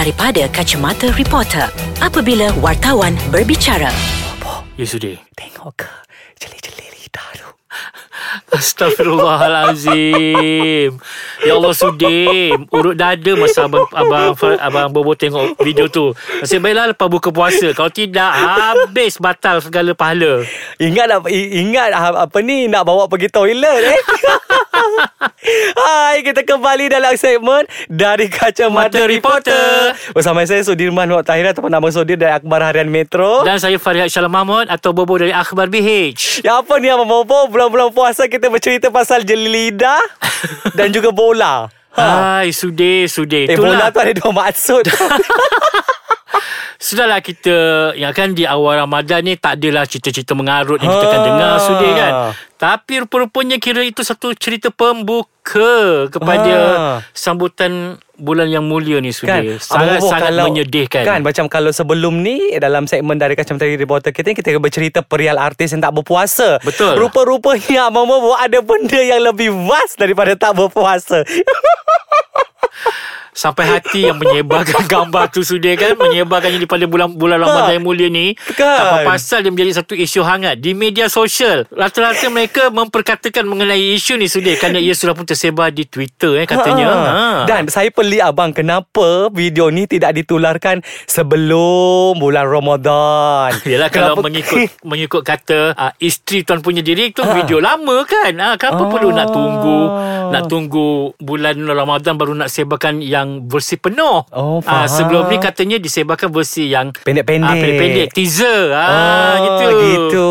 daripada kacamata reporter apabila wartawan berbicara. Ya sudah. Tengok ke Jeli-jeli lidah tu Astagfirullahalazim. Ya Allah Sudim, urut dada masa abang abang abang Bobo tengok video tu. Nasib baiklah lepas buka puasa. Kalau tidak habis batal segala pahala. Ingat ingat ah, apa ni nak bawa pergi toilet eh. Hai, kita kembali dalam segmen dari Kacamata Mata Reporter. Reporter. Bersama saya Sudirman Wak Tahir ataupun nama Sudir dari Akhbar Harian Metro. Dan saya Farihat Syalam Mahmud atau Bobo dari Akhbar BH. Ya apa ni Abang Bobo Bulan-bulan puasa kita bercerita pasal jeli lidah Dan juga bola ha. Hai, Sudir, Sudir. Eh bola tu ada dua maksud Sudahlah kita Yang kan di awal Ramadan ni Tak adalah cerita-cerita mengarut Yang kita akan Ha. dengar Sudir kan Tapi rupa-rupanya Kira itu satu cerita pembuka Kepada Ha. Sambutan bulan yang mulia ni kan Abang Bobo, Sangat-sangat kalau- menyedihkan Kan macam kalau sebelum ni Dalam segmen dari Kacamata Reporter kita Kita bercerita perial artis yang tak berpuasa Betul. Rupa-rupanya Abang Bobo Ada benda yang lebih vast Daripada tak berpuasa Sampai hati yang menyebarkan gambar tu Sudir kan Menyebarkannya daripada bulan bulan Ramadan yang mulia ni Kan. Tanpa pasal dia menjadi satu isu hangat Di media sosial Rata-rata mereka memperkatakan mengenai isu ni Sudir Kerana ia sudah pun tersebar di Twitter eh, katanya Ha. Dan saya pelik abang Kenapa video ni tidak ditularkan Sebelum bulan Ramadan Yalah kalau Kenapa- mengikut mengikut kata uh, isteri tuan punya diri tu Ha. video lama kan. Ah kenapa Ah. perlu nak tunggu nak tunggu bulan Ramadan baru nak sebarkan yang versi penuh. Oh, Ah faham. sebelum ni katanya disebarkan versi yang Pendek-pendek. ah, pendek-pendek teaser. Ah Ah, gitu. gitu.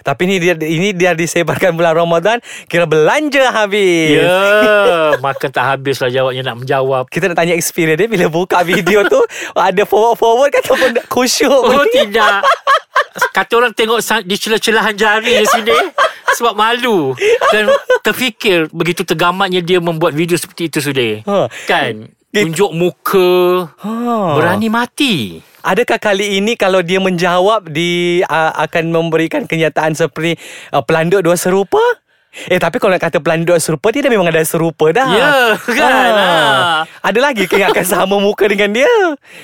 Tapi ni dia ini dia disebarkan bulan Ramadan kira belanja habis. Ya, makan tak habis lah jawabnya nak menjawab. Kita nak tanya experience dia bila buka video tu ada forward-forward kan ataupun khusyuk. Oh tidak. Kata orang tengok di celah-celahan jari di sini sebab malu dan terfikir begitu tergamatnya dia membuat video seperti itu sudah. Ha. Kan? Tunjuk muka Ha. berani mati. Adakah kali ini kalau dia menjawab di uh, akan memberikan kenyataan seperti uh, pelanduk dua serupa? Eh tapi kalau nak kata pelanduk serupa dia dah memang ada serupa dah. Ya, kan? Ha. Ada lagi ke yang akan sama muka dengan dia?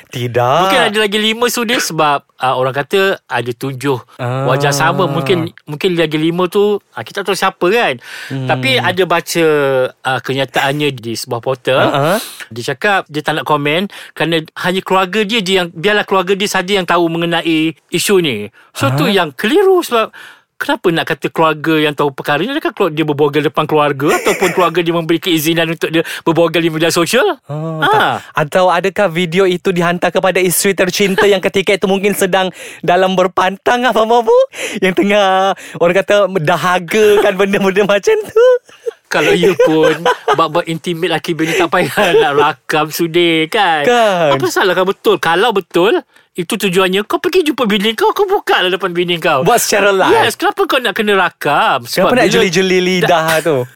Tidak. Mungkin ada lagi lima sudah sebab uh, orang kata ada tujuh Ah. wajah sama. Mungkin mungkin lagi lima tu uh, kita tak tahu siapa kan. Hmm. Tapi ada baca uh, kenyataannya di sebuah portal. Uh-uh. Dia cakap dia tak nak komen kerana hanya keluarga dia je yang biarlah keluarga dia saja yang tahu mengenai isu ni. So tu yang keliru sebab Kenapa nak kata keluarga yang tahu perkara ni Adakah dia berborgol depan keluarga Ataupun keluarga dia memberi keizinan Untuk dia berborgol di media sosial Oh, tak. Atau adakah video itu dihantar kepada isteri tercinta yang ketika itu mungkin sedang dalam berpantang apa bu? Yang tengah orang kata dahaga kan benda-benda macam tu. Kalau ya pun Bab-bab intimate laki bini Tak payah nak rakam Sudir kan Kan. Apa salah kalau betul Kalau betul Itu tujuannya. Kau pergi jumpa bini kau Kau buka lah depan bini kau. Buat secara live. Yes Kenapa kau nak kena rakam? Kenapa nak jeli-jeli lidah tu?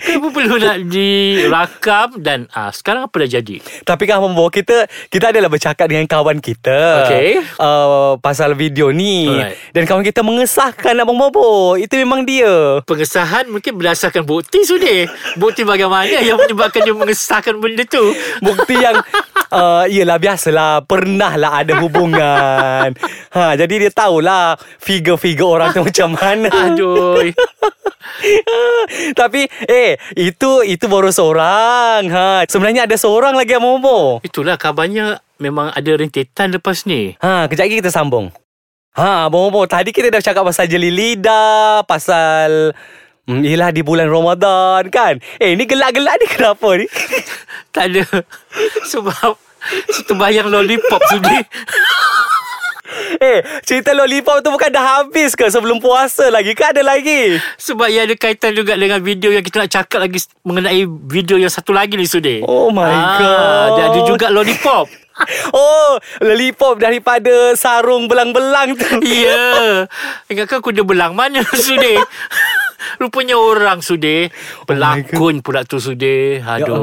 Kenapa perlu nak dirakam Dan ah, Sekarang apa dah jadi? Tapi kan membawa kita Kita adalah bercakap dengan kawan kita. Okey. uh, Pasal video ni. Alright. Dan kawan kita mengesahkan Abang Bobo. Itu memang dia. Pengesahan mungkin berdasarkan bukti Sudir Bukti bagaimana Yang menyebabkan dia mengesahkan benda tu. Bukti yang uh, Yelah biasalah. Pernah lah ada hubungan. Ha, Jadi dia tahulah Figure-figure orang tu macam mana. Aduh. Tapi Eh Itu Itu baru seorang. Ha, Sebenarnya ada seorang lagi yang Momo Itulah kabarnya Memang ada rentetan lepas ni. Ha, kejap lagi kita sambung. Ha, Bobo, tadi kita dah cakap pasal jeli lidah, pasal Hmm, yelah di bulan Ramadan kan Eh ni gelak-gelak ni kenapa ni Tak ada Sebab Situ bayang lollipop Sudir Eh cerita lollipop tu bukan dah habis ke Sebelum puasa lagi Kan ada lagi Sebab ia ada kaitan juga dengan video yang kita nak cakap lagi mengenai video yang satu lagi ni Sudir. Oh my God. Dia ada juga lollipop. Oh lollipop daripada sarung belang-belang tu Ya. Ingatkan kuda belang mana Sudir? Rupanya orang Sudir. Pelakon pula tu Sudir. Ya Aduh.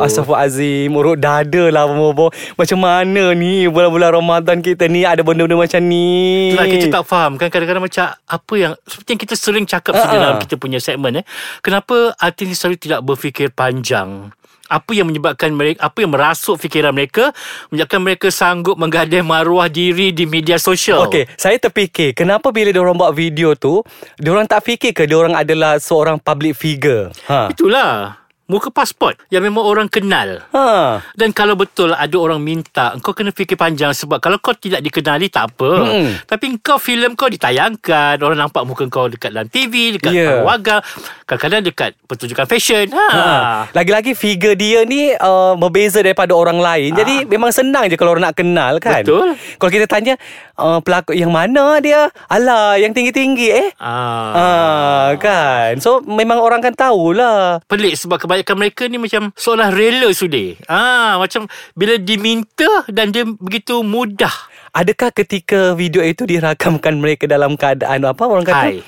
Allah, Astaghfirullahaladzim Urut dada lah Bobo Macam mana ni Bulan-bulan Ramadan kita ni Ada benda-benda macam ni Itulah kita tak faham kan kadang-kadang macam apa yang seperti yang kita sering cakap uh Ha-ha. dalam kita punya segmen eh. Kenapa artis ni selalu tidak berfikir panjang? Apa yang menyebabkan mereka Apa yang merasuk fikiran mereka Menyebabkan mereka sanggup Menggadai maruah diri Di media sosial Okey, saya terfikir kenapa bila diorang buat video tu, diorang tak fikir ke diorang adalah seorang public figure? Ha. Itulah Muka pasport Yang memang orang kenal Ha. Dan kalau betul ada orang minta Kau kena fikir panjang Sebab kalau kau tidak dikenali Tak apa Mm-mm. Tapi kau filem kau ditayangkan Orang nampak muka kau Dekat dalam TV Dekat yeah. warga Kadang-kadang dekat Pertunjukan fashion ha. Ha. Lagi-lagi figure dia ni uh, berbeza daripada orang lain. Jadi memang senang je kalau orang nak kenal kan. Betul. Kalau kita tanya uh, pelakon yang mana dia? Alah, yang tinggi-tinggi eh. Ah. Ah, kan. So memang orang kan tahulah. Pelik sebab kebanyakan mereka ni macam seolah rela sudah. Ah, macam bila diminta dan dia begitu mudah. Adakah ketika video itu dirakamkan mereka dalam keadaan apa orang kata? High.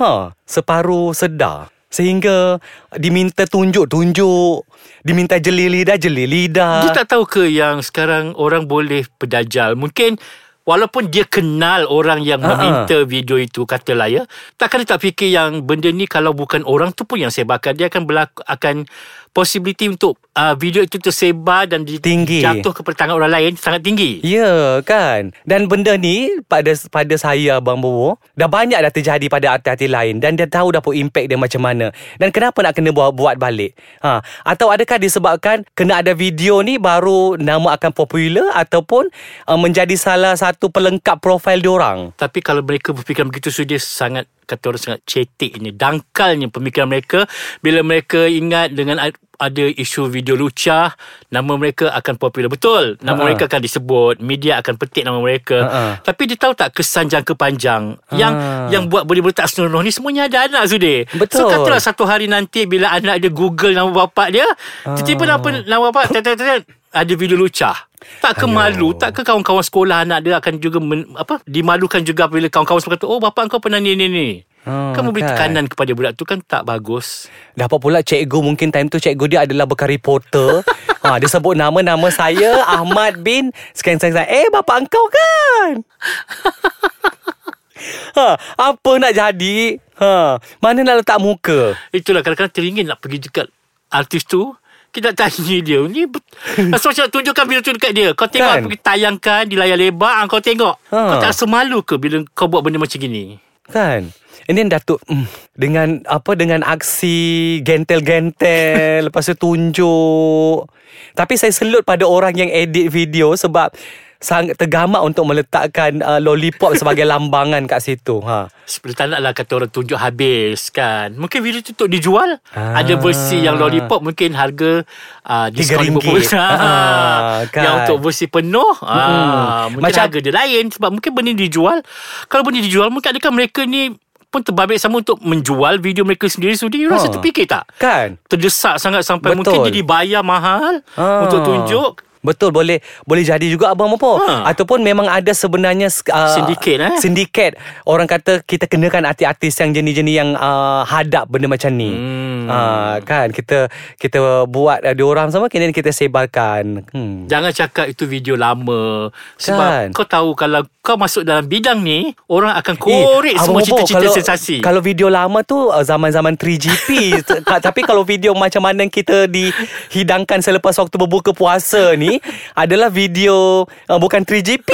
Ha, separuh sedar. Sehingga diminta tunjuk-tunjuk, diminta jeli lidah, jeli lidah. Dia tak tahu ke yang sekarang orang boleh berdajal. Mungkin walaupun dia kenal orang yang Ha-ha. meminta video itu katalah ya. Takkan dia tak fikir yang benda ni kalau bukan orang tu pun yang sebarkan dia akan berlaku akan possibility untuk uh, video itu tersebar dan Tinggi. jatuh kepada tangan orang lain sangat tinggi. Ya kan Dan benda ni Pada pada saya Abang Bobo Dah banyak dah terjadi Pada artis-artis lain Dan dia tahu dah pun impact dia macam mana Dan kenapa nak kena buat, buat balik ha. Atau adakah disebabkan Kena ada video ni Baru nama akan popular Ataupun uh, Menjadi salah satu Pelengkap profil diorang Tapi kalau mereka berfikiran begitu dia sangat kata orang sangat cetek ini dangkalnya pemikiran mereka bila mereka ingat dengan ada isu video lucah nama mereka akan popular. Betul nama Ha-ha. mereka akan disebut media akan petik nama mereka. Ha-ha. tapi dia tahu tak kesan jangka panjang? Yang Ha. yang buat boleh berletak senonoh ni semuanya ada anak sudah Betul. so katalah satu hari nanti bila anak dia google nama bapak dia tiba-tiba nama nama bapak ada video lucah. Tak ke malu? Tak ke kawan-kawan sekolah Anak dia akan juga men, apa Dimalukan juga Bila kawan-kawan sekolah kata Oh bapak kau pernah ni ni ni Hmm, Kan memberi kan. tekanan kepada budak tu Kan tak bagus. Dapat pula cikgu Mungkin time tu cikgu dia adalah Bekas reporter ha, Dia sebut nama-nama saya Ahmad bin Sekian-sekian Eh bapak engkau kan? Ha, Apa nak jadi? Ha, Mana nak letak muka. Itulah kadang-kadang teringin nak pergi dekat Artis tu. Kita tanya dia Ni Rasa macam tunjukkan video tu dekat dia? Kau tengok Kan? kan? pergi tayangkan Di layar lebar ah, Kau tengok. Ha. Kau tak rasa malu ke Bila kau buat benda macam gini Kan? And then Datuk mm, Dengan apa Dengan aksi Gentel-gentel Lepas tu tunjuk. Tapi saya selut pada orang yang edit video Sebab Sangat tergamak untuk meletakkan uh, Lollipop sebagai lambangan kat situ ha. Seperti tak naklah kata orang tunjuk habis kan Mungkin video tu untuk dijual Ah. Ada versi yang lollipop Mungkin harga uh, Diskaun RM3. 50% Ah, kan. Yang untuk versi penuh ah, Mungkin Macam- harga dia lain Sebab mungkin benda ni dijual Kalau benda dijual Mungkin adakah mereka ni pun terbabit sama untuk menjual video mereka sendiri sudi you rasa Ha. terfikir tak Kan terdesak sangat sampai Betul. mungkin jadi bayar mahal Ah. untuk tunjuk Betul boleh boleh jadi juga abang Mopo Ha. ataupun memang ada sebenarnya uh, Sindiket, eh? Sindiket. Orang kata kita kenakan artis-artis yang jenis-jenis yang uh, hadap benda macam ni. Hmm. Uh, kan kita kita buat uh, diorang sama kemudian kita sebarkan. Hmm. Jangan cakap itu video lama Sebab Kan. kau tahu Kalau kau masuk dalam bidang ni Orang akan korek Eh, semua Abang cerita-cerita kalau- sensasi Kalau video lama tu uh, zaman-zaman 3GP T- Tapi kalau video macam mana kita dihidangkan selepas waktu berbuka puasa ni Adalah video uh, bukan 3GP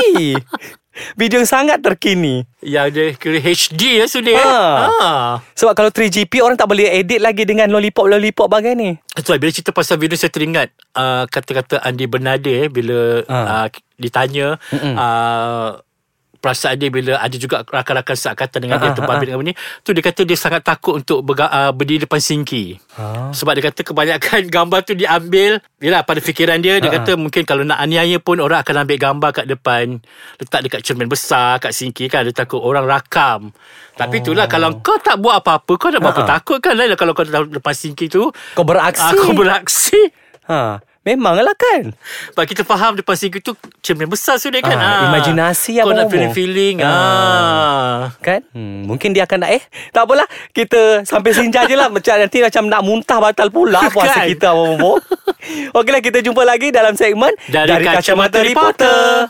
Video yang sangat terkini Yang dia kira HD ya sudah Ha. ha. Sebab kalau 3GP orang tak boleh edit lagi dengan lollipop-lollipop bagai ni Itu lah, bila cerita pasal video saya teringat uh, Kata-kata Andi Bernade eh, Bila Ha. uh, ditanya uh, Perasaan dia bila ada juga rakan-rakan seangkatan dengan dia Ha, ha, terbabit dengan ni tu dia kata dia sangat takut untuk berga, uh, berdiri depan sinki. Ha. Sebab dia kata kebanyakan gambar tu diambil Yelah pada fikiran dia Dia Ha. kata mungkin kalau nak aniaya pun Orang akan ambil gambar kat depan Letak dekat cermin besar Kat sinki kan Dia takut orang rakam Tapi itulah Kalau kau tak buat apa-apa Kau nak buat apa Oh. Ha. takut kan Lain Kalau kau depan sinki tu Kau beraksi ah, Kau beraksi ha. Memanglah kan? Sebab kita faham depan sinki tu Cermin besar sudah kan? Ah, imajinasi Kau nak feeling-feeling Ah. ah. Kan? Hmm, Mungkin dia akan nak Eh? Tak apalah Kita sampai sini je lah. Macam nanti macam nak muntah batal pula Puasa Kan? kita Okeylah kita jumpa lagi dalam segmen Dari Kacamata Reporter.